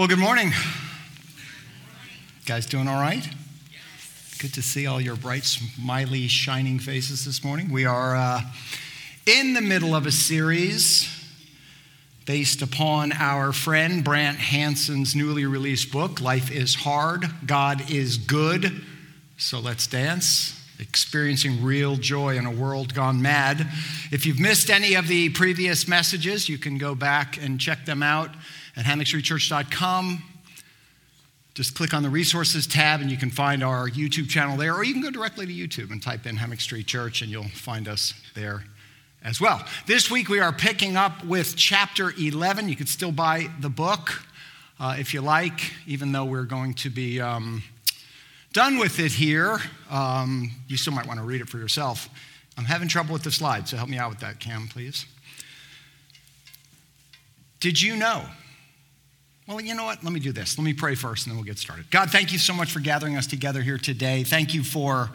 Well, good morning. Guys, doing all right? Good to see all your bright, smiley, shining faces this morning. We are uh, in the middle of a series based upon our friend Brant Hansen's newly released book, Life is Hard, God is Good. So let's dance. Experiencing real joy in a world gone mad. If you've missed any of the previous messages, you can go back and check them out at hammockstreetchurch.com. Just click on the resources tab and you can find our YouTube channel there, or you can go directly to YouTube and type in Hammock Street Church and you'll find us there as well. This week we are picking up with chapter 11. You can still buy the book uh, if you like, even though we're going to be um, done with it here. Um, you still might want to read it for yourself. I'm having trouble with the slides, so help me out with that, Cam, please. Did you know? Well, you know what? Let me do this. Let me pray first and then we'll get started. God, thank you so much for gathering us together here today. Thank you for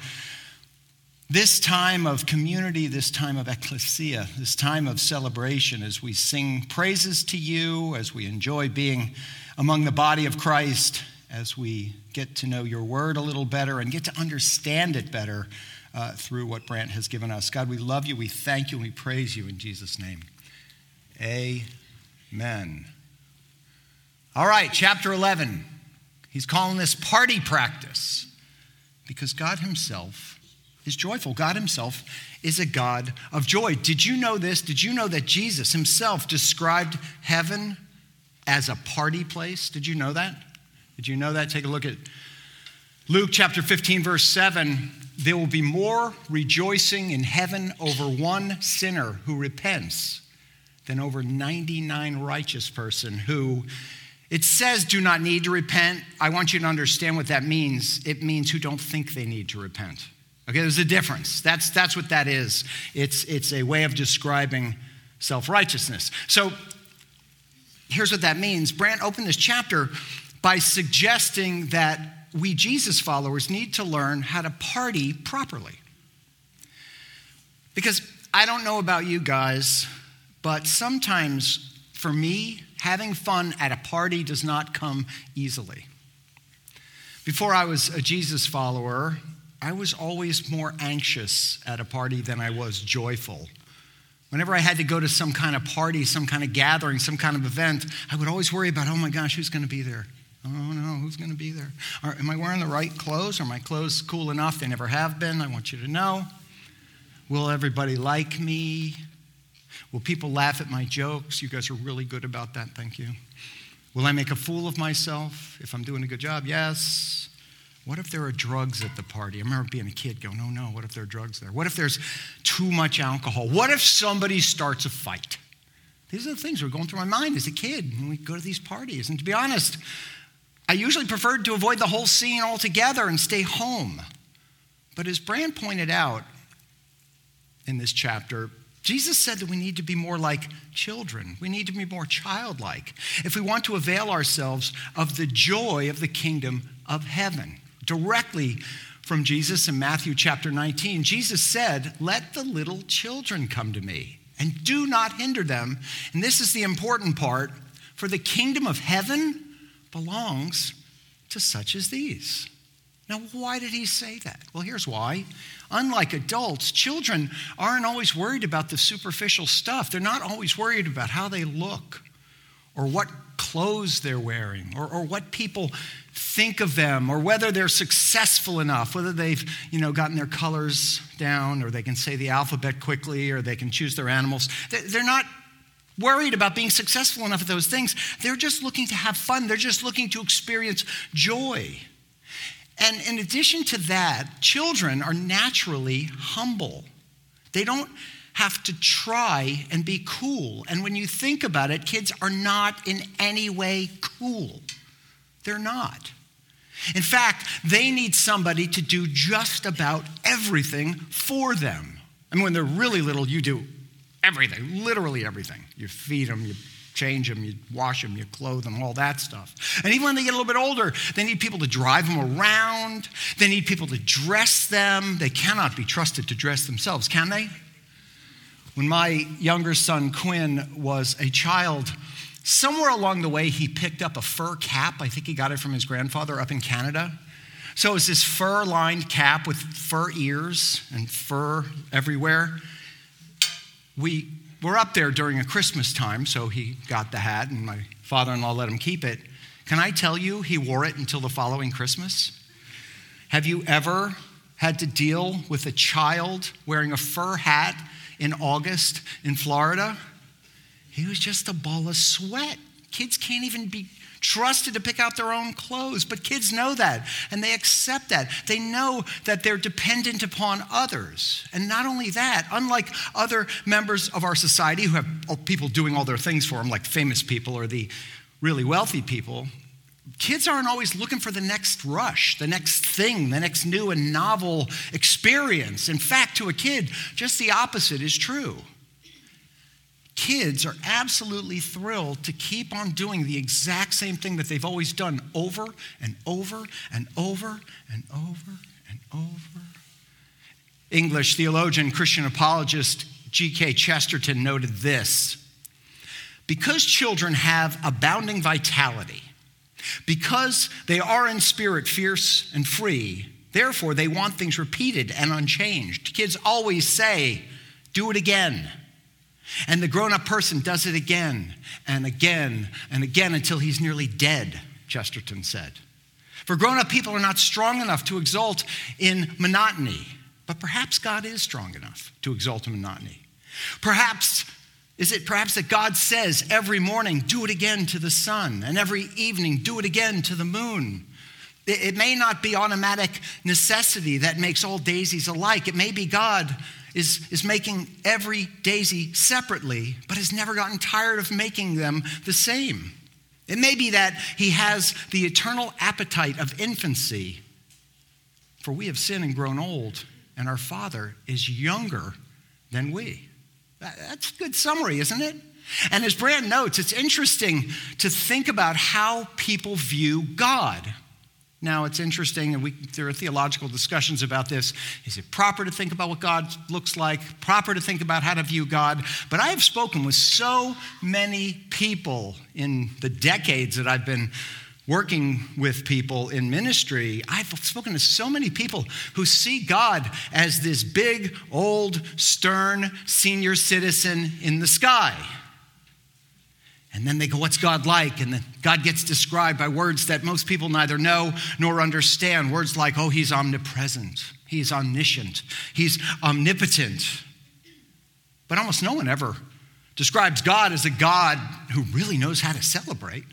this time of community, this time of ecclesia, this time of celebration as we sing praises to you, as we enjoy being among the body of Christ, as we get to know your word a little better and get to understand it better uh, through what Brant has given us. God, we love you, we thank you, and we praise you in Jesus' name. Amen. All right, chapter 11. He's calling this party practice because God Himself is joyful. God Himself is a God of joy. Did you know this? Did you know that Jesus Himself described heaven as a party place? Did you know that? Did you know that? Take a look at Luke chapter 15, verse 7. There will be more rejoicing in heaven over one sinner who repents than over 99 righteous person who it says do not need to repent. I want you to understand what that means. It means who don't think they need to repent. Okay, there's a difference. That's, that's what that is. It's, it's a way of describing self righteousness. So here's what that means. Brant opened this chapter by suggesting that we Jesus followers need to learn how to party properly. Because I don't know about you guys, but sometimes for me, having fun at a party does not come easily. Before I was a Jesus follower, I was always more anxious at a party than I was joyful. Whenever I had to go to some kind of party, some kind of gathering, some kind of event, I would always worry about, oh my gosh, who's going to be there? Oh no, who's going to be there? Are, am I wearing the right clothes? Are my clothes cool enough? They never have been. I want you to know. Will everybody like me? Will people laugh at my jokes? You guys are really good about that. Thank you. Will I make a fool of myself if I'm doing a good job? Yes. What if there are drugs at the party? I remember being a kid going, oh no, what if there are drugs there? What if there's too much alcohol? What if somebody starts a fight? These are the things that were going through my mind as a kid when we go to these parties. And to be honest, I usually preferred to avoid the whole scene altogether and stay home. But as Brant pointed out in this chapter, Jesus said that we need to be more like children. We need to be more childlike if we want to avail ourselves of the joy of the kingdom of heaven. Directly from Jesus in Matthew chapter 19, Jesus said, Let the little children come to me and do not hinder them. And this is the important part for the kingdom of heaven belongs to such as these. Now, why did he say that? Well, here's why. Unlike adults, children aren't always worried about the superficial stuff. They're not always worried about how they look or what clothes they're wearing or, or what people think of them or whether they're successful enough, whether they've you know, gotten their colors down or they can say the alphabet quickly or they can choose their animals. They're not worried about being successful enough at those things. They're just looking to have fun, they're just looking to experience joy. And in addition to that, children are naturally humble. They don't have to try and be cool. And when you think about it, kids are not in any way cool. They're not. In fact, they need somebody to do just about everything for them. I mean, when they're really little, you do everything, literally everything. You feed them, you change them, you wash them, you clothe them, all that stuff. And even when they get a little bit older, they need people to drive them around. They need people to dress them. They cannot be trusted to dress themselves, can they? When my younger son Quinn was a child, somewhere along the way, he picked up a fur cap. I think he got it from his grandfather up in Canada. So it was this fur lined cap with fur ears and fur everywhere. We were up there during a Christmas time, so he got the hat, and my father in law let him keep it. Can I tell you, he wore it until the following Christmas? Have you ever had to deal with a child wearing a fur hat in August in Florida? He was just a ball of sweat. Kids can't even be trusted to pick out their own clothes. But kids know that and they accept that. They know that they're dependent upon others. And not only that, unlike other members of our society who have people doing all their things for them, like famous people or the really wealthy people, kids aren't always looking for the next rush, the next thing, the next new and novel experience. In fact, to a kid, just the opposite is true kids are absolutely thrilled to keep on doing the exact same thing that they've always done over and over and over and over and over. English theologian, Christian apologist G.K. Chesterton noted this Because children have abounding vitality, because they are in spirit fierce and free, therefore they want things repeated and unchanged. Kids always say, Do it again and the grown up person does it again and again and again until he's nearly dead, Chesterton said. For grown up people are not strong enough to exult in monotony, but perhaps God is strong enough to exult in monotony. Perhaps is it perhaps that God says every morning, do it again to the sun, and every evening, do it again to the moon? It may not be automatic necessity that makes all daisies alike. It may be God is, is making every daisy separately, but has never gotten tired of making them the same. It may be that he has the eternal appetite of infancy, for we have sinned and grown old, and our Father is younger than we. That's a good summary, isn't it? And as Brant notes, it's interesting to think about how people view God. Now, it's interesting, and we, there are theological discussions about this. Is it proper to think about what God looks like? Proper to think about how to view God? But I have spoken with so many people in the decades that I've been working with people in ministry. I've spoken to so many people who see God as this big, old, stern senior citizen in the sky. And then they go, What's God like? And then God gets described by words that most people neither know nor understand. Words like, Oh, he's omnipresent, he's omniscient, he's omnipotent. But almost no one ever describes God as a God who really knows how to celebrate.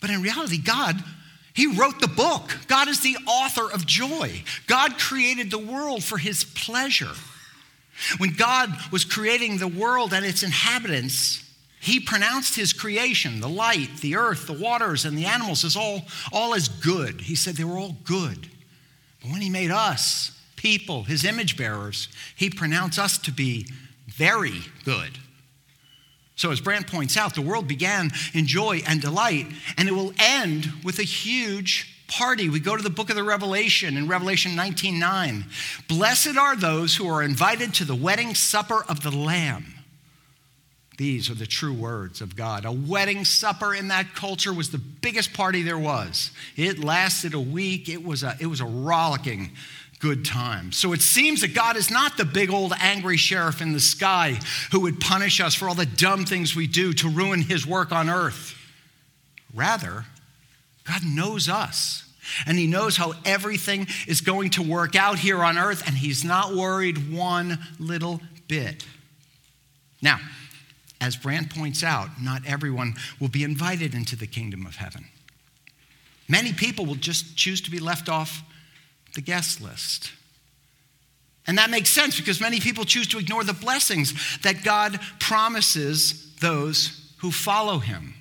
But in reality, God, He wrote the book. God is the author of joy. God created the world for His pleasure. When God was creating the world and its inhabitants, he pronounced his creation, the light, the earth, the waters, and the animals, as all, all as good. He said they were all good. But when he made us, people, his image bearers, he pronounced us to be very good. So, as Brant points out, the world began in joy and delight, and it will end with a huge party. We go to the book of the Revelation in Revelation 19:9. Blessed are those who are invited to the wedding supper of the Lamb. These are the true words of God. A wedding supper in that culture was the biggest party there was. It lasted a week. It was a, it was a rollicking good time. So it seems that God is not the big old angry sheriff in the sky who would punish us for all the dumb things we do to ruin his work on earth. Rather, God knows us. And he knows how everything is going to work out here on earth, and he's not worried one little bit. Now, as Brant points out, not everyone will be invited into the kingdom of heaven. Many people will just choose to be left off the guest list. And that makes sense because many people choose to ignore the blessings that God promises those who follow him.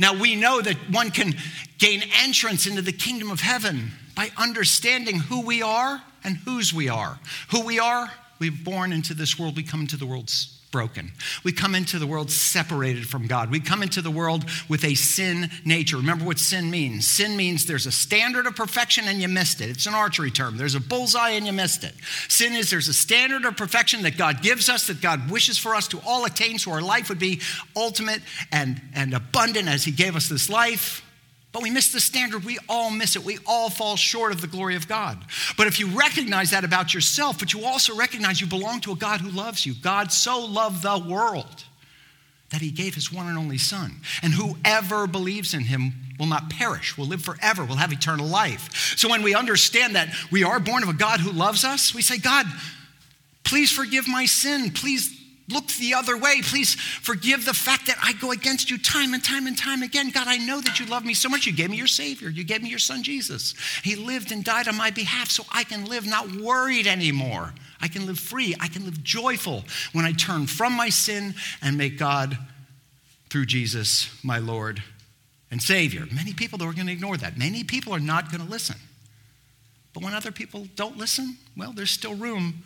Now, we know that one can gain entrance into the kingdom of heaven by understanding who we are and whose we are. Who we are, we're born into this world, we come into the world broken. We come into the world separated from God. We come into the world with a sin nature. Remember what sin means? Sin means there's a standard of perfection and you missed it. It's an archery term. There's a bullseye and you missed it. Sin is there's a standard of perfection that God gives us, that God wishes for us to all attain so our life would be ultimate and, and abundant as He gave us this life. But we miss the standard. We all miss it. We all fall short of the glory of God. But if you recognize that about yourself, but you also recognize you belong to a God who loves you, God so loved the world that he gave his one and only Son. And whoever believes in him will not perish, will live forever, will have eternal life. So when we understand that we are born of a God who loves us, we say, God, please forgive my sin. Please look the other way. Please forgive the fact that I go against you time and time and time again. God, I know that you love me so much. You gave me your Savior. You gave me your Son, Jesus. He lived and died on my behalf so I can live not worried anymore. I can live free. I can live joyful when I turn from my sin and make God, through Jesus, my Lord and Savior. Many people are going to ignore that. Many people are not going to listen. But when other people don't listen, well, there's still room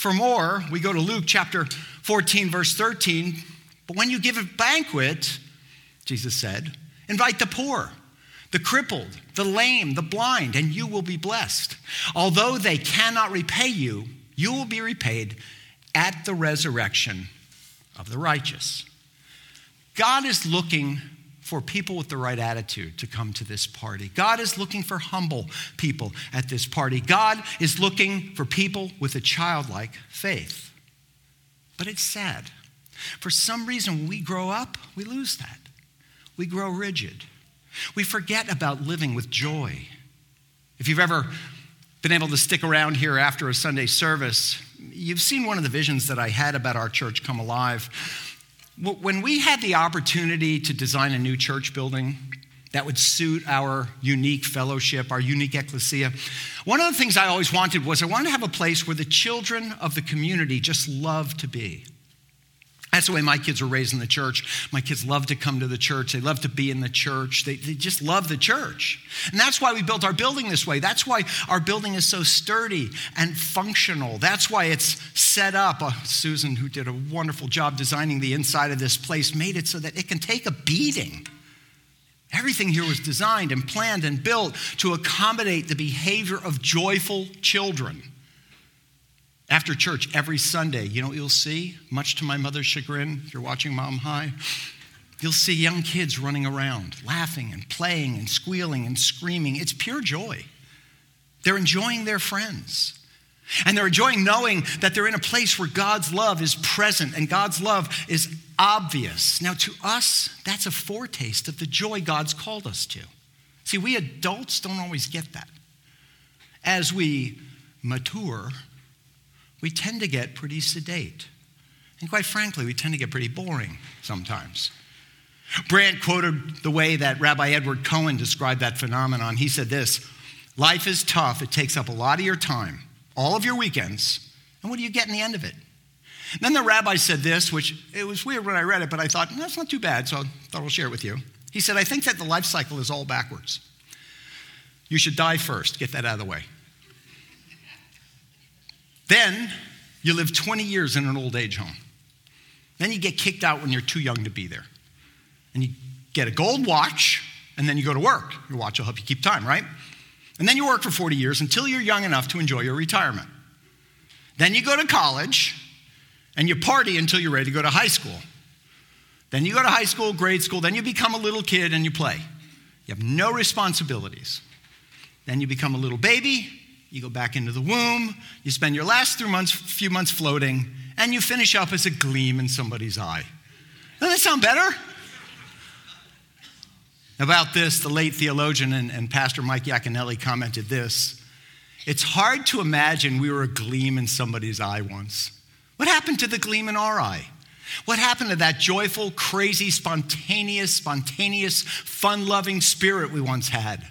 for more, we go to Luke chapter 14, verse 13. But when you give a banquet, Jesus said, invite the poor, the crippled, the lame, the blind, and you will be blessed. Although they cannot repay you, you will be repaid at the resurrection of the righteous. God is looking for people with the right attitude to come to this party. God is looking for humble people at this party. God is looking for people with a childlike faith. But it's sad. For some reason, when we grow up, we lose that. We grow rigid. We forget about living with joy. If you've ever been able to stick around here after a Sunday service, you've seen one of the visions that I had about our church come alive when we had the opportunity to design a new church building that would suit our unique fellowship, our unique ecclesia, one of the things I always wanted was I wanted to have a place where the children of the community just love to be. That's the way my kids were raised in the church. My kids love to come to the church. They love to be in the church. They, they just love the church. And that's why we built our building this way. That's why our building is so sturdy and functional. That's why it's set up. Uh, Susan, who did a wonderful job designing the inside of this place, made it so that it can take a beating. Everything here was designed and planned and built to accommodate the behavior of joyful children. After church every Sunday, you know what you'll see? Much to my mother's chagrin, if you're watching Mom High, you'll see young kids running around, laughing and playing and squealing and screaming. It's pure joy. They're enjoying their friends. And they're enjoying knowing that they're in a place where God's love is present and God's love is obvious. Now, to us, that's a foretaste of the joy God's called us to. See, we adults don't always get that. As we mature, we tend to get pretty sedate. And quite frankly, we tend to get pretty boring sometimes. Brant quoted the way that Rabbi Edward Cohen described that phenomenon. He said this Life is tough, it takes up a lot of your time, all of your weekends, and what do you get in the end of it? And then the rabbi said this, which it was weird when I read it, but I thought, that's not too bad, so I thought I'll share it with you. He said, I think that the life cycle is all backwards. You should die first, get that out of the way. Then you live 20 years in an old age home. Then you get kicked out when you're too young to be there. And you get a gold watch, and then you go to work. Your watch will help you keep time, right? And then you work for 40 years until you're young enough to enjoy your retirement. Then you go to college, and you party until you're ready to go to high school. Then you go to high school, grade school, then you become a little kid and you play. You have no responsibilities. Then you become a little baby, you go back into the womb, you spend your last three months, few months floating, and you finish up as a gleam in somebody's eye. Doesn't that sound better? About this, the late theologian and, and Pastor Mike Yaconelli commented this It's hard to imagine we were a gleam in somebody's eye once. What happened to the gleam in our eye? What happened to that joyful, crazy, spontaneous, spontaneous, fun loving spirit we once had?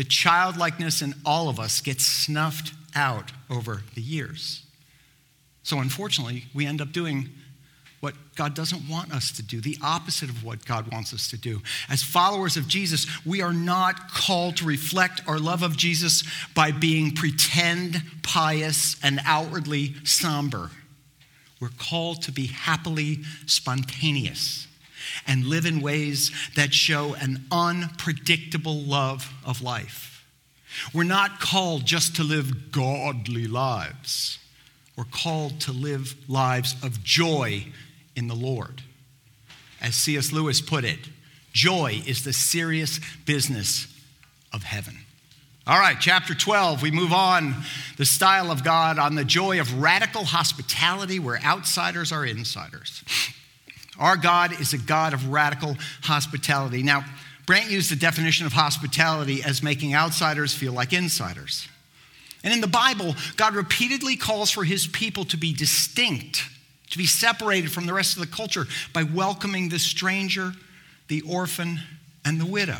The childlikeness in all of us gets snuffed out over the years. So, unfortunately, we end up doing what God doesn't want us to do, the opposite of what God wants us to do. As followers of Jesus, we are not called to reflect our love of Jesus by being pretend, pious, and outwardly somber. We're called to be happily spontaneous and live in ways that show an unpredictable love of life. We're not called just to live godly lives. We're called to live lives of joy in the Lord. As C.S. Lewis put it, joy is the serious business of heaven. All right, chapter 12, we move on. The style of God on the joy of radical hospitality where outsiders are insiders. Our God is a God of radical hospitality. Now, Brant used the definition of hospitality as making outsiders feel like insiders. And in the Bible, God repeatedly calls for his people to be distinct, to be separated from the rest of the culture by welcoming the stranger, the orphan, and the widow.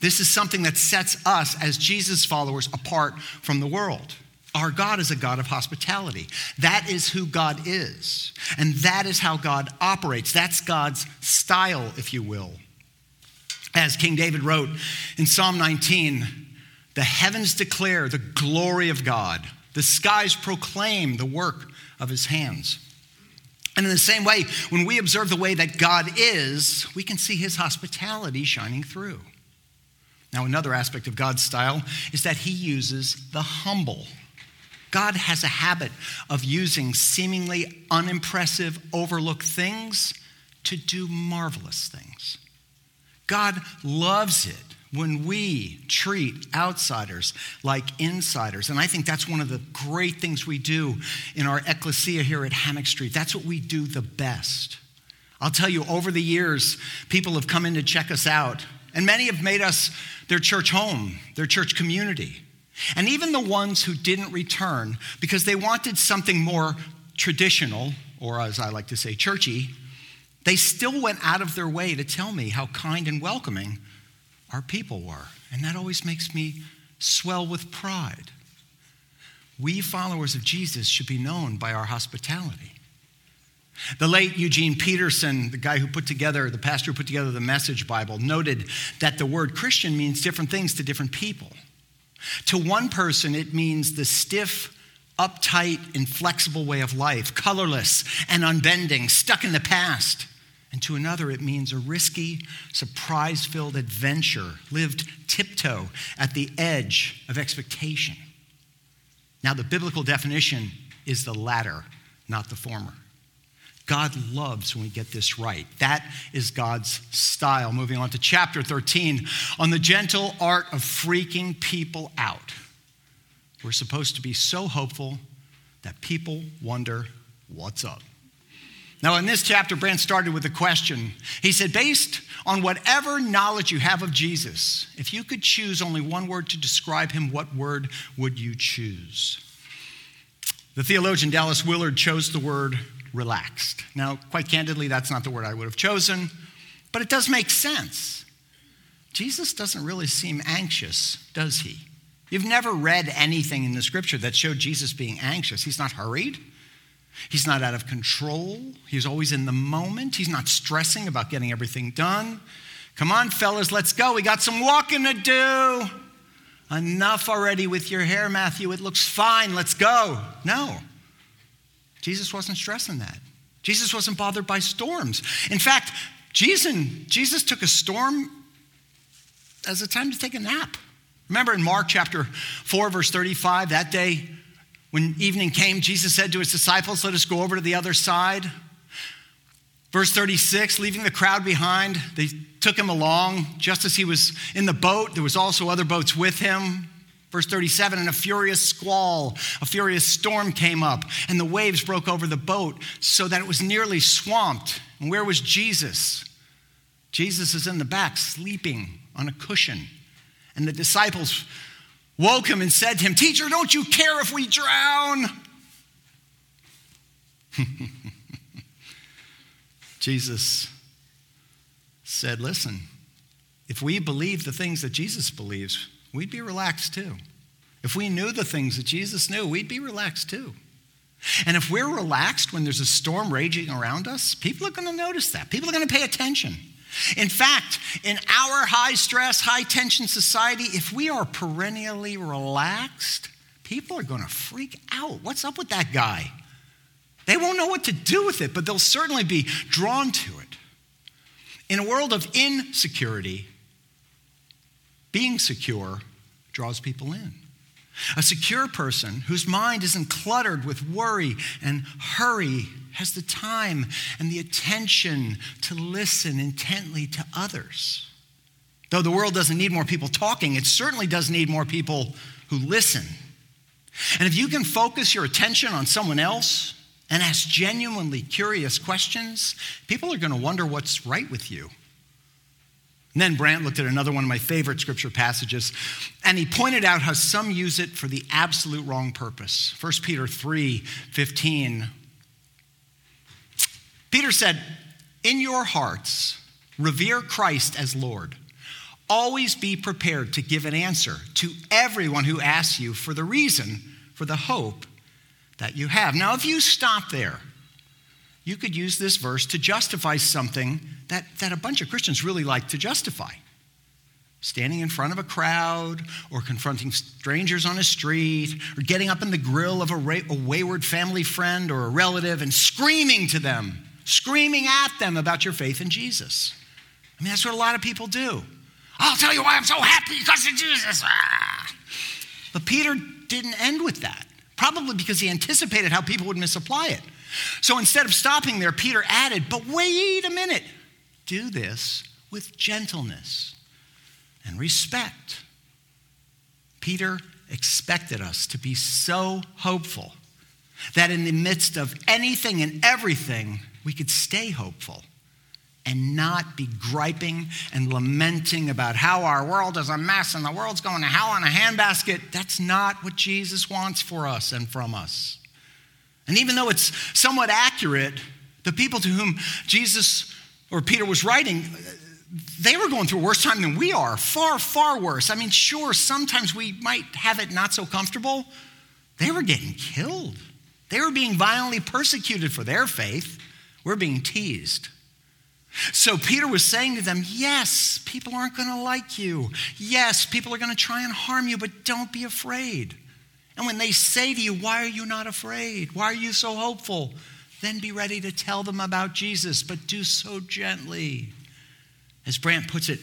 This is something that sets us as Jesus followers apart from the world. Our God is a God of hospitality. That is who God is. And that is how God operates. That's God's style, if you will. As King David wrote in Psalm 19, the heavens declare the glory of God, the skies proclaim the work of his hands. And in the same way, when we observe the way that God is, we can see his hospitality shining through. Now, another aspect of God's style is that he uses the humble. God has a habit of using seemingly unimpressive, overlooked things to do marvelous things. God loves it when we treat outsiders like insiders. And I think that's one of the great things we do in our ecclesia here at Hammock Street. That's what we do the best. I'll tell you, over the years, people have come in to check us out, and many have made us their church home, their church community. And even the ones who didn't return because they wanted something more traditional, or as I like to say, churchy, they still went out of their way to tell me how kind and welcoming our people were. And that always makes me swell with pride. We followers of Jesus should be known by our hospitality. The late Eugene Peterson, the guy who put together, the pastor who put together the Message Bible, noted that the word Christian means different things to different people. To one person, it means the stiff, uptight, inflexible way of life, colorless and unbending, stuck in the past. And to another, it means a risky, surprise filled adventure lived tiptoe at the edge of expectation. Now, the biblical definition is the latter, not the former. God loves when we get this right. That is God's style. Moving on to chapter 13 on the gentle art of freaking people out. We're supposed to be so hopeful that people wonder what's up. Now, in this chapter, Brant started with a question. He said, Based on whatever knowledge you have of Jesus, if you could choose only one word to describe him, what word would you choose? The theologian Dallas Willard chose the word relaxed. Now, quite candidly, that's not the word I would have chosen, but it does make sense. Jesus doesn't really seem anxious, does he? You've never read anything in the scripture that showed Jesus being anxious. He's not hurried. He's not out of control. He's always in the moment. He's not stressing about getting everything done. Come on, fellas, let's go. We got some walking to do. Enough already with your hair, Matthew. It looks fine. Let's go. No. Jesus wasn't stressing that. Jesus wasn't bothered by storms. In fact, Jesus, Jesus took a storm as a time to take a nap. Remember in Mark chapter 4, verse 35, that day when evening came, Jesus said to his disciples, Let us go over to the other side. Verse 36, leaving the crowd behind, they took him along. Just as he was in the boat, there was also other boats with him. Verse 37 And a furious squall, a furious storm came up, and the waves broke over the boat so that it was nearly swamped. And where was Jesus? Jesus is in the back, sleeping on a cushion. And the disciples woke him and said to him, Teacher, don't you care if we drown? Jesus said, Listen, if we believe the things that Jesus believes, we'd be relaxed too. If we knew the things that Jesus knew, we'd be relaxed too. And if we're relaxed when there's a storm raging around us, people are going to notice that. People are going to pay attention. In fact, in our high stress, high tension society, if we are perennially relaxed, people are going to freak out. What's up with that guy? They won't know what to do with it, but they'll certainly be drawn to it. In a world of insecurity, being secure draws people in. A secure person whose mind isn't cluttered with worry and hurry has the time and the attention to listen intently to others. Though the world doesn't need more people talking, it certainly does need more people who listen. And if you can focus your attention on someone else and ask genuinely curious questions, people are going to wonder what's right with you. And then Brant looked at another one of my favorite scripture passages, and he pointed out how some use it for the absolute wrong purpose. 1 Peter 3 15. Peter said, In your hearts, revere Christ as Lord. Always be prepared to give an answer to everyone who asks you for the reason for the hope that you have. Now, if you stop there, you could use this verse to justify something that, that a bunch of Christians really like to justify. Standing in front of a crowd, or confronting strangers on a street, or getting up in the grill of a, ra- a wayward family friend or a relative and screaming to them, screaming at them about your faith in Jesus. I mean, that's what a lot of people do. I'll tell you why I'm so happy because of Jesus. Ah. But Peter didn't end with that, probably because he anticipated how people would misapply it. So instead of stopping there, Peter added, But wait a minute, do this with gentleness and respect. Peter expected us to be so hopeful that in the midst of anything and everything, we could stay hopeful and not be griping and lamenting about how our world is a mess and the world's going to hell in a handbasket. That's not what Jesus wants for us and from us. And even though it's somewhat accurate, the people to whom Jesus or Peter was writing, they were going through a worse time than we are, far, far worse. I mean, sure, sometimes we might have it not so comfortable. They were getting killed, they were being violently persecuted for their faith. We're being teased. So Peter was saying to them, Yes, people aren't going to like you. Yes, people are going to try and harm you, but don't be afraid. And when they say to you, Why are you not afraid? Why are you so hopeful? Then be ready to tell them about Jesus, but do so gently. As Brant puts it,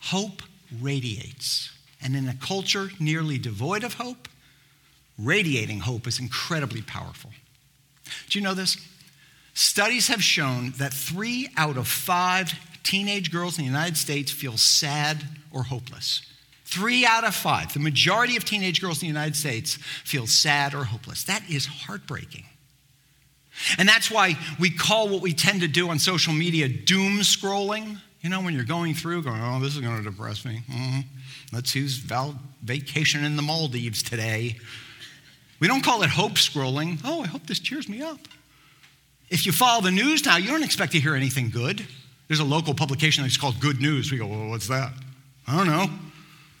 hope radiates. And in a culture nearly devoid of hope, radiating hope is incredibly powerful. Do you know this? Studies have shown that three out of five teenage girls in the United States feel sad or hopeless. Three out of five, the majority of teenage girls in the United States feel sad or hopeless. That is heartbreaking. And that's why we call what we tend to do on social media doom scrolling. You know, when you're going through, going, oh, this is going to depress me. Mm-hmm. Let's use val- vacation in the Maldives today. We don't call it hope scrolling. Oh, I hope this cheers me up. If you follow the news now, you don't expect to hear anything good. There's a local publication that's called Good News. We go, well, what's that? I don't know.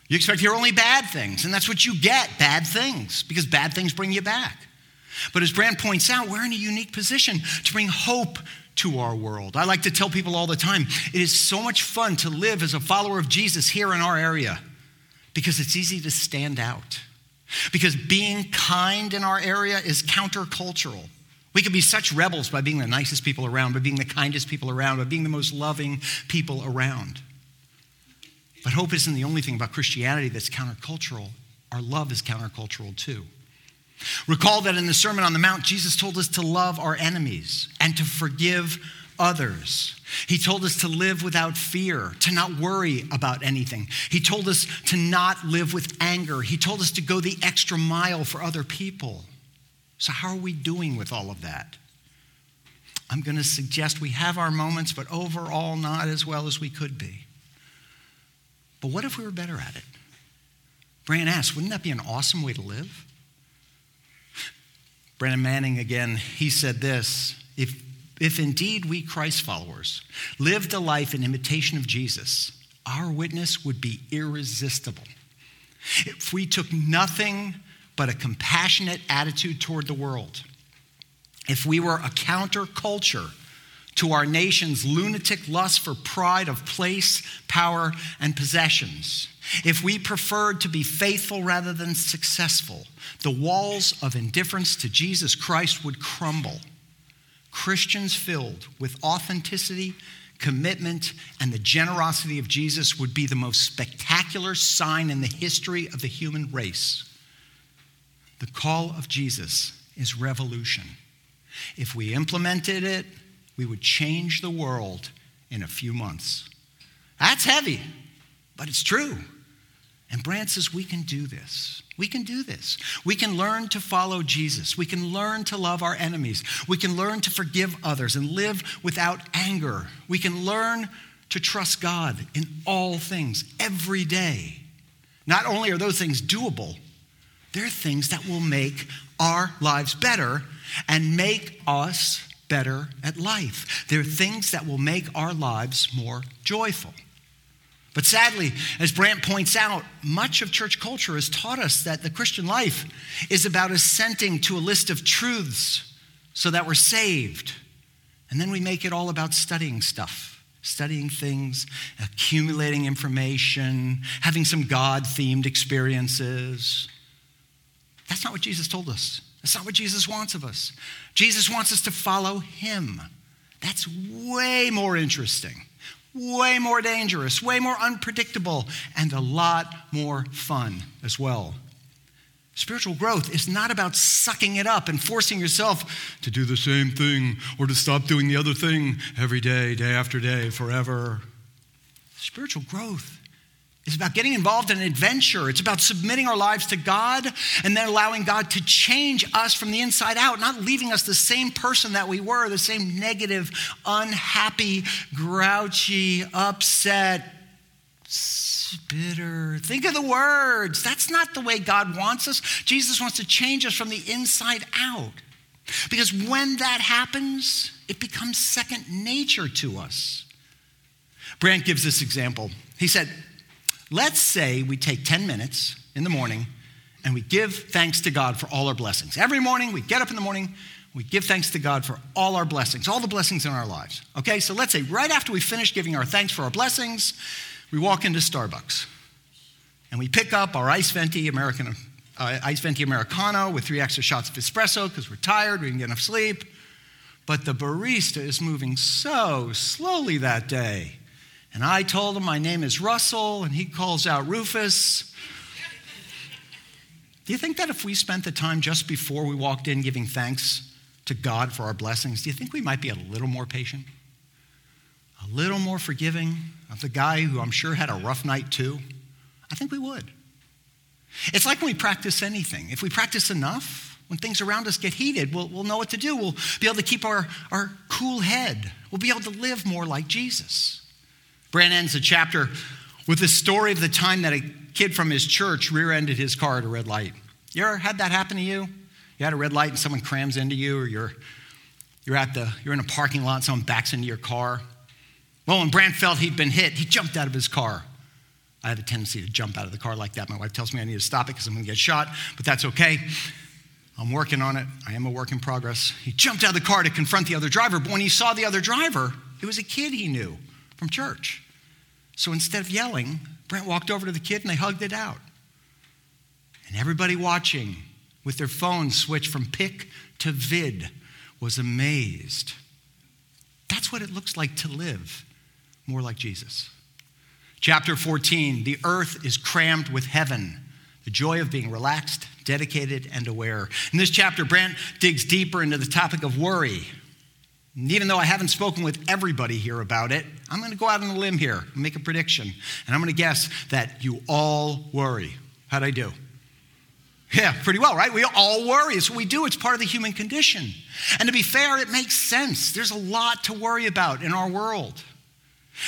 You expect to hear only bad things, and that's what you get bad things, because bad things bring you back. But as Brant points out, we're in a unique position to bring hope to our world. I like to tell people all the time it is so much fun to live as a follower of Jesus here in our area because it's easy to stand out. Because being kind in our area is countercultural. We could be such rebels by being the nicest people around, by being the kindest people around, by being the most loving people around. But hope isn't the only thing about Christianity that's countercultural. Our love is countercultural too. Recall that in the Sermon on the Mount, Jesus told us to love our enemies and to forgive others. He told us to live without fear, to not worry about anything. He told us to not live with anger. He told us to go the extra mile for other people. So, how are we doing with all of that? I'm going to suggest we have our moments, but overall, not as well as we could be. But what if we were better at it? Brant asked, wouldn't that be an awesome way to live? Brennan Manning again, he said this if, if indeed we Christ followers lived a life in imitation of Jesus, our witness would be irresistible. If we took nothing but a compassionate attitude toward the world. If we were a counterculture to our nation's lunatic lust for pride of place, power, and possessions, if we preferred to be faithful rather than successful, the walls of indifference to Jesus Christ would crumble. Christians filled with authenticity, commitment, and the generosity of Jesus would be the most spectacular sign in the history of the human race. The call of Jesus is revolution. If we implemented it, we would change the world in a few months. That's heavy, but it's true. And Brant says we can do this. We can do this. We can learn to follow Jesus. We can learn to love our enemies. We can learn to forgive others and live without anger. We can learn to trust God in all things every day. Not only are those things doable, they're things that will make our lives better and make us better at life. They're things that will make our lives more joyful. But sadly, as Brant points out, much of church culture has taught us that the Christian life is about assenting to a list of truths so that we're saved. And then we make it all about studying stuff, studying things, accumulating information, having some God themed experiences. That's not what Jesus told us. That's not what Jesus wants of us. Jesus wants us to follow him. That's way more interesting, way more dangerous, way more unpredictable, and a lot more fun as well. Spiritual growth is not about sucking it up and forcing yourself to do the same thing or to stop doing the other thing every day, day after day, forever. Spiritual growth it's about getting involved in an adventure. It's about submitting our lives to God and then allowing God to change us from the inside out, not leaving us the same person that we were, the same negative, unhappy, grouchy, upset, bitter. Think of the words. That's not the way God wants us. Jesus wants to change us from the inside out. Because when that happens, it becomes second nature to us. Brant gives this example. He said, Let's say we take 10 minutes in the morning and we give thanks to God for all our blessings. Every morning, we get up in the morning, we give thanks to God for all our blessings, all the blessings in our lives. Okay, so let's say right after we finish giving our thanks for our blessings, we walk into Starbucks and we pick up our ice venti American uh, ice venti americano with three extra shots of espresso because we're tired, we didn't get enough sleep. But the barista is moving so slowly that day. And I told him my name is Russell, and he calls out Rufus. Do you think that if we spent the time just before we walked in giving thanks to God for our blessings, do you think we might be a little more patient? A little more forgiving of the guy who I'm sure had a rough night too? I think we would. It's like when we practice anything. If we practice enough, when things around us get heated, we'll, we'll know what to do. We'll be able to keep our, our cool head. We'll be able to live more like Jesus. Brant ends the chapter with the story of the time that a kid from his church rear ended his car at a red light. You ever had that happen to you? You had a red light and someone crams into you, or you're, you're, at the, you're in a parking lot, and someone backs into your car. Well, when Brant felt he'd been hit, he jumped out of his car. I have a tendency to jump out of the car like that. My wife tells me I need to stop it because I'm going to get shot, but that's okay. I'm working on it. I am a work in progress. He jumped out of the car to confront the other driver, but when he saw the other driver, it was a kid he knew from church. So instead of yelling, Brant walked over to the kid and they hugged it out. And everybody watching with their phones switched from pic to vid was amazed. That's what it looks like to live more like Jesus. Chapter 14 The earth is crammed with heaven, the joy of being relaxed, dedicated, and aware. In this chapter, Brant digs deeper into the topic of worry and even though I haven't spoken with everybody here about it, I'm going to go out on a limb here and make a prediction. And I'm going to guess that you all worry. How'd I do? Yeah, pretty well, right? We all worry. It's what we do, it's part of the human condition. And to be fair, it makes sense. There's a lot to worry about in our world.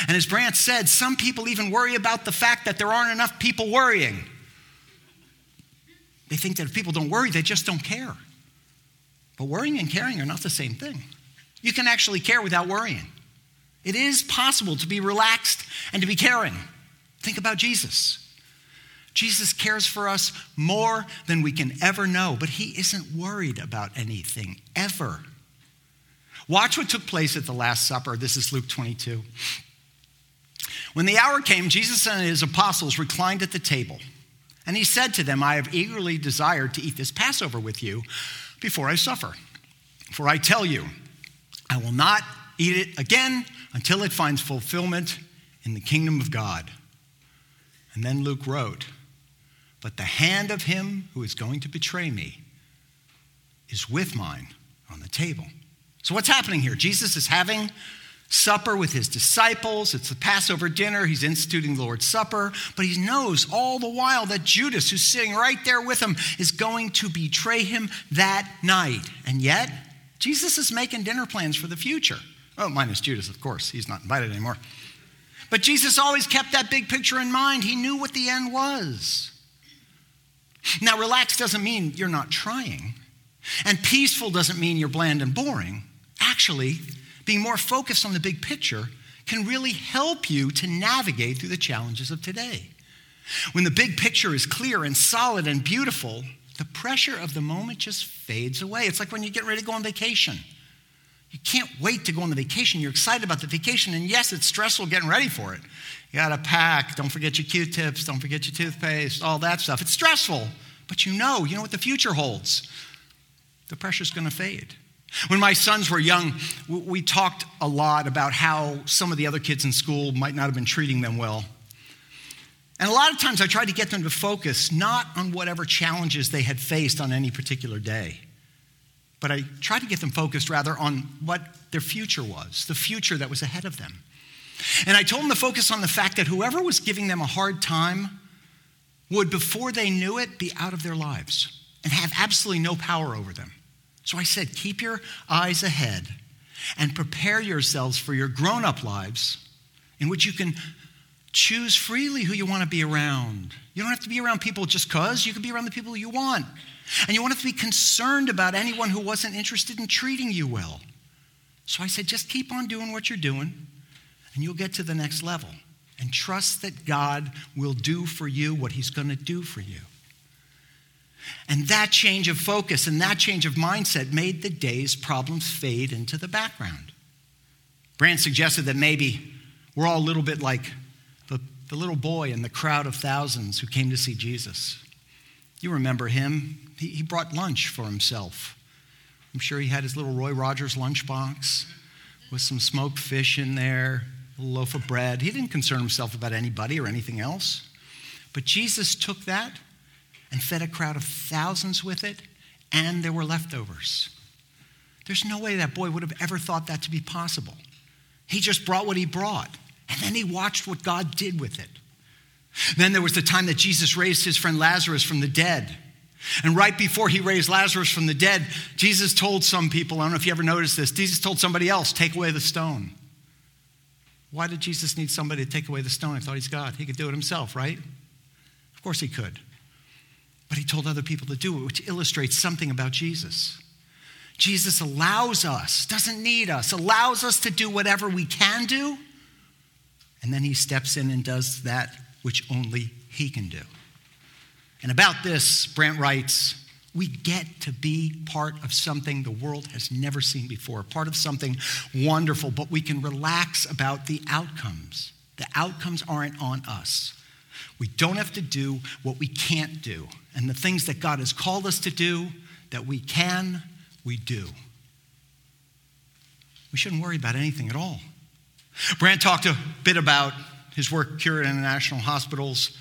And as Brant said, some people even worry about the fact that there aren't enough people worrying. They think that if people don't worry, they just don't care. But worrying and caring are not the same thing. You can actually care without worrying. It is possible to be relaxed and to be caring. Think about Jesus. Jesus cares for us more than we can ever know, but he isn't worried about anything ever. Watch what took place at the Last Supper. This is Luke 22. When the hour came, Jesus and his apostles reclined at the table. And he said to them, I have eagerly desired to eat this Passover with you before I suffer. For I tell you, I will not eat it again until it finds fulfillment in the kingdom of God. And then Luke wrote, But the hand of him who is going to betray me is with mine on the table. So, what's happening here? Jesus is having supper with his disciples. It's the Passover dinner. He's instituting the Lord's Supper. But he knows all the while that Judas, who's sitting right there with him, is going to betray him that night. And yet, Jesus is making dinner plans for the future. Oh, minus Judas, of course. He's not invited anymore. But Jesus always kept that big picture in mind. He knew what the end was. Now, relax doesn't mean you're not trying, and peaceful doesn't mean you're bland and boring. Actually, being more focused on the big picture can really help you to navigate through the challenges of today. When the big picture is clear and solid and beautiful, the pressure of the moment just fades away. It's like when you get ready to go on vacation. You can't wait to go on the vacation. You're excited about the vacation, and yes, it's stressful getting ready for it. You gotta pack, don't forget your Q tips, don't forget your toothpaste, all that stuff. It's stressful, but you know, you know what the future holds. The pressure's gonna fade. When my sons were young, we talked a lot about how some of the other kids in school might not have been treating them well. And a lot of times I tried to get them to focus not on whatever challenges they had faced on any particular day, but I tried to get them focused rather on what their future was, the future that was ahead of them. And I told them to focus on the fact that whoever was giving them a hard time would, before they knew it, be out of their lives and have absolutely no power over them. So I said, keep your eyes ahead and prepare yourselves for your grown up lives in which you can choose freely who you want to be around. You don't have to be around people just because, you can be around the people you want. And you won't have to be concerned about anyone who wasn't interested in treating you well. So I said, just keep on doing what you're doing, and you'll get to the next level. And trust that God will do for you what He's going to do for you. And that change of focus and that change of mindset made the day's problems fade into the background. Brant suggested that maybe we're all a little bit like the, little boy in the crowd of thousands who came to see Jesus. You remember him. He, he brought lunch for himself. I'm sure he had his little Roy Rogers lunchbox with some smoked fish in there, a loaf of bread. He didn't concern himself about anybody or anything else. But Jesus took that and fed a crowd of thousands with it, and there were leftovers. There's no way that boy would have ever thought that to be possible. He just brought what he brought, and then he watched what God did with it. Then there was the time that Jesus raised his friend Lazarus from the dead. And right before he raised Lazarus from the dead, Jesus told some people, I don't know if you ever noticed this, Jesus told somebody else, take away the stone. Why did Jesus need somebody to take away the stone? I thought he's God. He could do it himself, right? Of course he could. But he told other people to do it, which illustrates something about Jesus. Jesus allows us, doesn't need us, allows us to do whatever we can do, and then he steps in and does that which only he can do. And about this, Brant writes, we get to be part of something the world has never seen before, part of something wonderful, but we can relax about the outcomes. The outcomes aren't on us. We don't have to do what we can't do. And the things that God has called us to do that we can, we do. We shouldn't worry about anything at all. Brant talked a bit about his work Cure at international hospitals.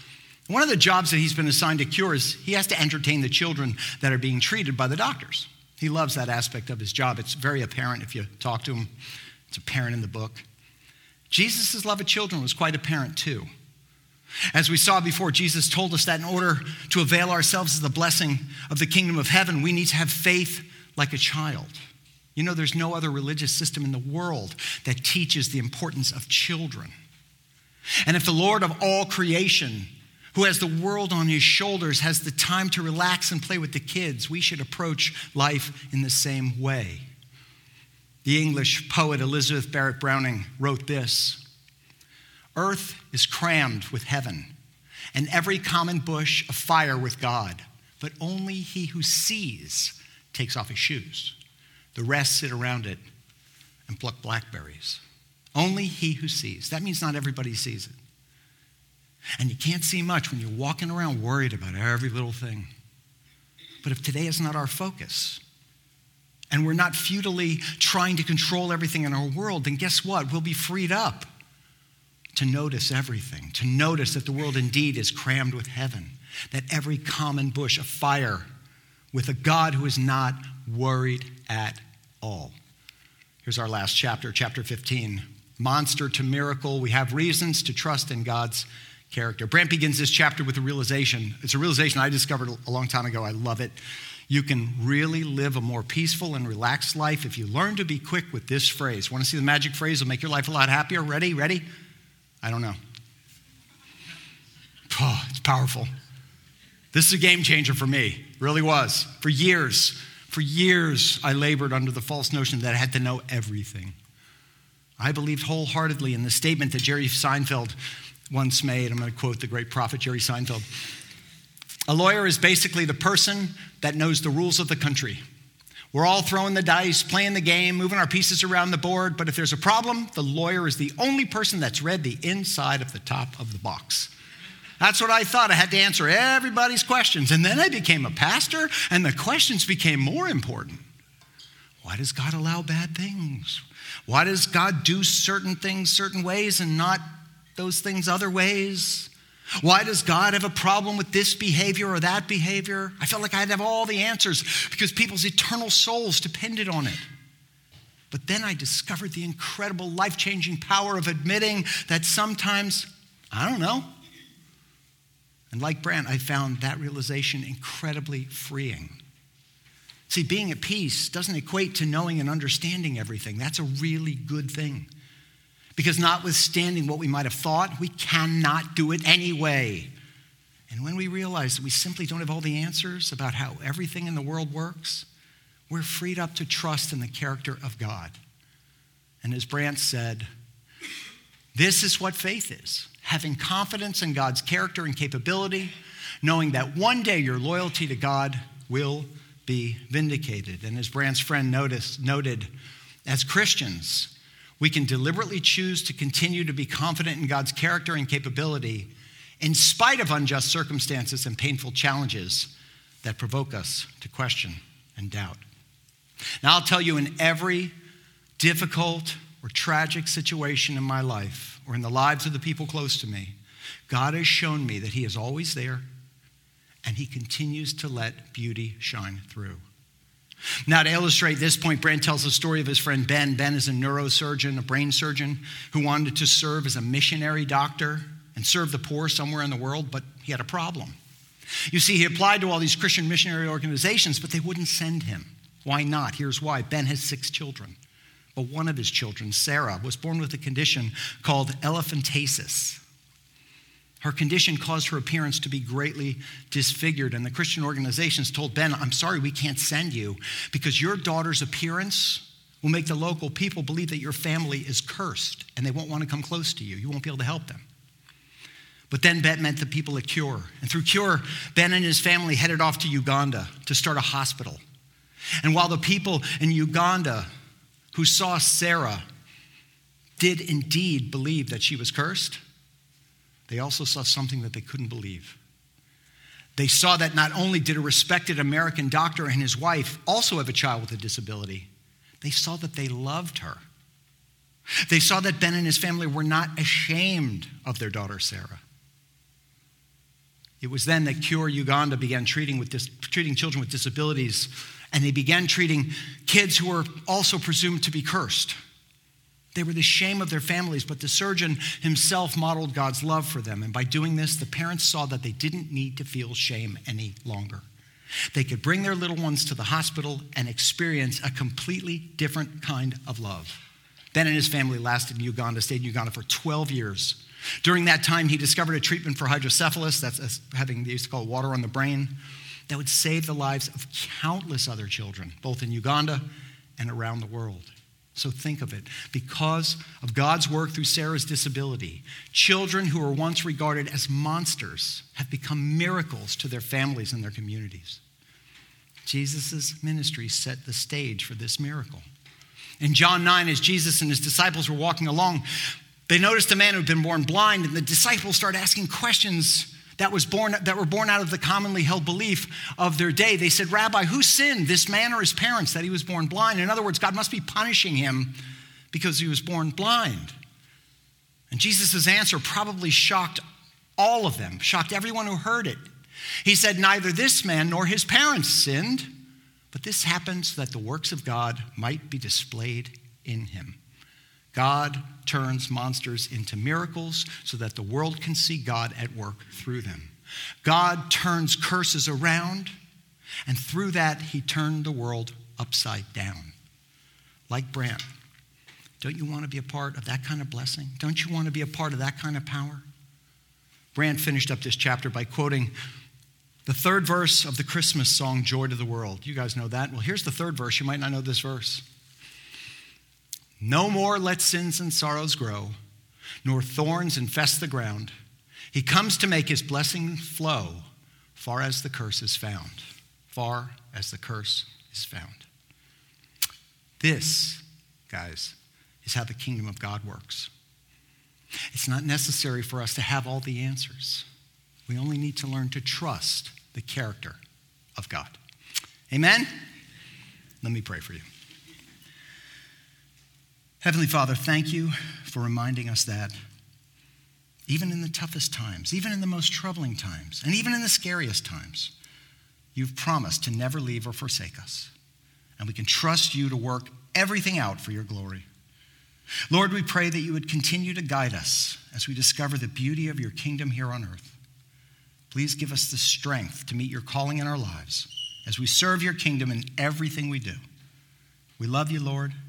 One of the jobs that he's been assigned to Cure is he has to entertain the children that are being treated by the doctors. He loves that aspect of his job. It's very apparent if you talk to him, it's apparent in the book. Jesus' love of children was quite apparent too. As we saw before, Jesus told us that in order to avail ourselves of the blessing of the kingdom of heaven, we need to have faith like a child. You know, there's no other religious system in the world that teaches the importance of children. And if the Lord of all creation, who has the world on his shoulders, has the time to relax and play with the kids, we should approach life in the same way. The English poet Elizabeth Barrett Browning wrote this Earth is crammed with heaven, and every common bush afire with God. But only he who sees takes off his shoes. The rest sit around it and pluck blackberries. Only he who sees. That means not everybody sees it. And you can't see much when you're walking around worried about every little thing. But if today is not our focus, and we're not futilely trying to control everything in our world, then guess what? We'll be freed up to notice everything, to notice that the world indeed is crammed with heaven, that every common bush afire with a God who is not worried at all. Here's our last chapter, chapter 15. Monster to miracle. We have reasons to trust in God's character. Brant begins this chapter with a realization. It's a realization I discovered a long time ago. I love it. You can really live a more peaceful and relaxed life if you learn to be quick with this phrase. Want to see the magic phrase? that'll make your life a lot happier. Ready? Ready? I don't know. Oh, it's powerful. This is a game changer for me. Really was. For years, for years, I labored under the false notion that I had to know everything. I believed wholeheartedly in the statement that Jerry Seinfeld once made. I'm going to quote the great prophet Jerry Seinfeld. A lawyer is basically the person that knows the rules of the country. We're all throwing the dice, playing the game, moving our pieces around the board, but if there's a problem, the lawyer is the only person that's read the inside of the top of the box. That's what I thought. I had to answer everybody's questions. And then I became a pastor, and the questions became more important. Why does God allow bad things? Why does God do certain things certain ways and not those things other ways? Why does God have a problem with this behavior or that behavior? I felt like I had to have all the answers because people's eternal souls depended on it. But then I discovered the incredible life changing power of admitting that sometimes, I don't know. And like Brant, I found that realization incredibly freeing. See, being at peace doesn't equate to knowing and understanding everything. That's a really good thing. Because notwithstanding what we might have thought, we cannot do it anyway. And when we realize that we simply don't have all the answers about how everything in the world works, we're freed up to trust in the character of God. And as Brant said, this is what faith is having confidence in God's character and capability, knowing that one day your loyalty to God will be vindicated. And as Brant's friend noticed, noted, as Christians, we can deliberately choose to continue to be confident in God's character and capability in spite of unjust circumstances and painful challenges that provoke us to question and doubt. Now, I'll tell you, in every difficult or tragic situation in my life or in the lives of the people close to me, God has shown me that He is always there and He continues to let beauty shine through. Now, to illustrate this point, Brant tells the story of his friend Ben. Ben is a neurosurgeon, a brain surgeon, who wanted to serve as a missionary doctor and serve the poor somewhere in the world, but he had a problem. You see, he applied to all these Christian missionary organizations, but they wouldn't send him. Why not? Here's why Ben has six children. But one of his children, Sarah, was born with a condition called elephantiasis. Her condition caused her appearance to be greatly disfigured, and the Christian organizations told Ben, I'm sorry, we can't send you because your daughter's appearance will make the local people believe that your family is cursed and they won't want to come close to you. You won't be able to help them. But then Ben met the people at Cure. And through Cure, Ben and his family headed off to Uganda to start a hospital. And while the people in Uganda who saw Sarah did indeed believe that she was cursed, they also saw something that they couldn't believe. They saw that not only did a respected American doctor and his wife also have a child with a disability, they saw that they loved her. They saw that Ben and his family were not ashamed of their daughter, Sarah. It was then that Cure Uganda began treating, with dis- treating children with disabilities, and they began treating kids who were also presumed to be cursed. They were the shame of their families, but the surgeon himself modeled God's love for them. And by doing this, the parents saw that they didn't need to feel shame any longer. They could bring their little ones to the hospital and experience a completely different kind of love. Ben and his family lasted in Uganda, stayed in Uganda for 12 years. During that time, he discovered a treatment for hydrocephalus, that's having, they used to call water on the brain, that would save the lives of countless other children, both in Uganda and around the world. So think of it. Because of God's work through Sarah's disability, children who were once regarded as monsters have become miracles to their families and their communities. Jesus' ministry set the stage for this miracle. In John 9, as Jesus and his disciples were walking along, they noticed a man who had been born blind, and the disciples started asking questions that, was born, that were born out of the commonly held belief of their day. They said, Rabbi, who sinned, this man or his parents, that he was born blind? In other words, God must be punishing him because he was born blind. And Jesus' answer probably shocked all of them, shocked everyone who heard it. He said, Neither this man nor his parents sinned, but this happened so that the works of God might be displayed in him. God turns monsters into miracles so that the world can see God at work through them. God turns curses around, and through that, he turned the world upside down. Like Brant. Don't you want to be a part of that kind of blessing? Don't you want to be a part of that kind of power? Brant finished up this chapter by quoting the third verse of the Christmas song, Joy to the World. You guys know that? Well, here's the third verse. You might not know this verse. No more let sins and sorrows grow, nor thorns infest the ground. He comes to make his blessing flow far as the curse is found. Far as the curse is found. This, guys, is how the kingdom of God works. It's not necessary for us to have all the answers. We only need to learn to trust the character of God. Amen? Let me pray for you. Heavenly Father, thank you for reminding us that even in the toughest times, even in the most troubling times, and even in the scariest times, you've promised to never leave or forsake us. And we can trust you to work everything out for your glory. Lord, we pray that you would continue to guide us as we discover the beauty of your kingdom here on earth. Please give us the strength to meet your calling in our lives as we serve your kingdom in everything we do. We love you, Lord.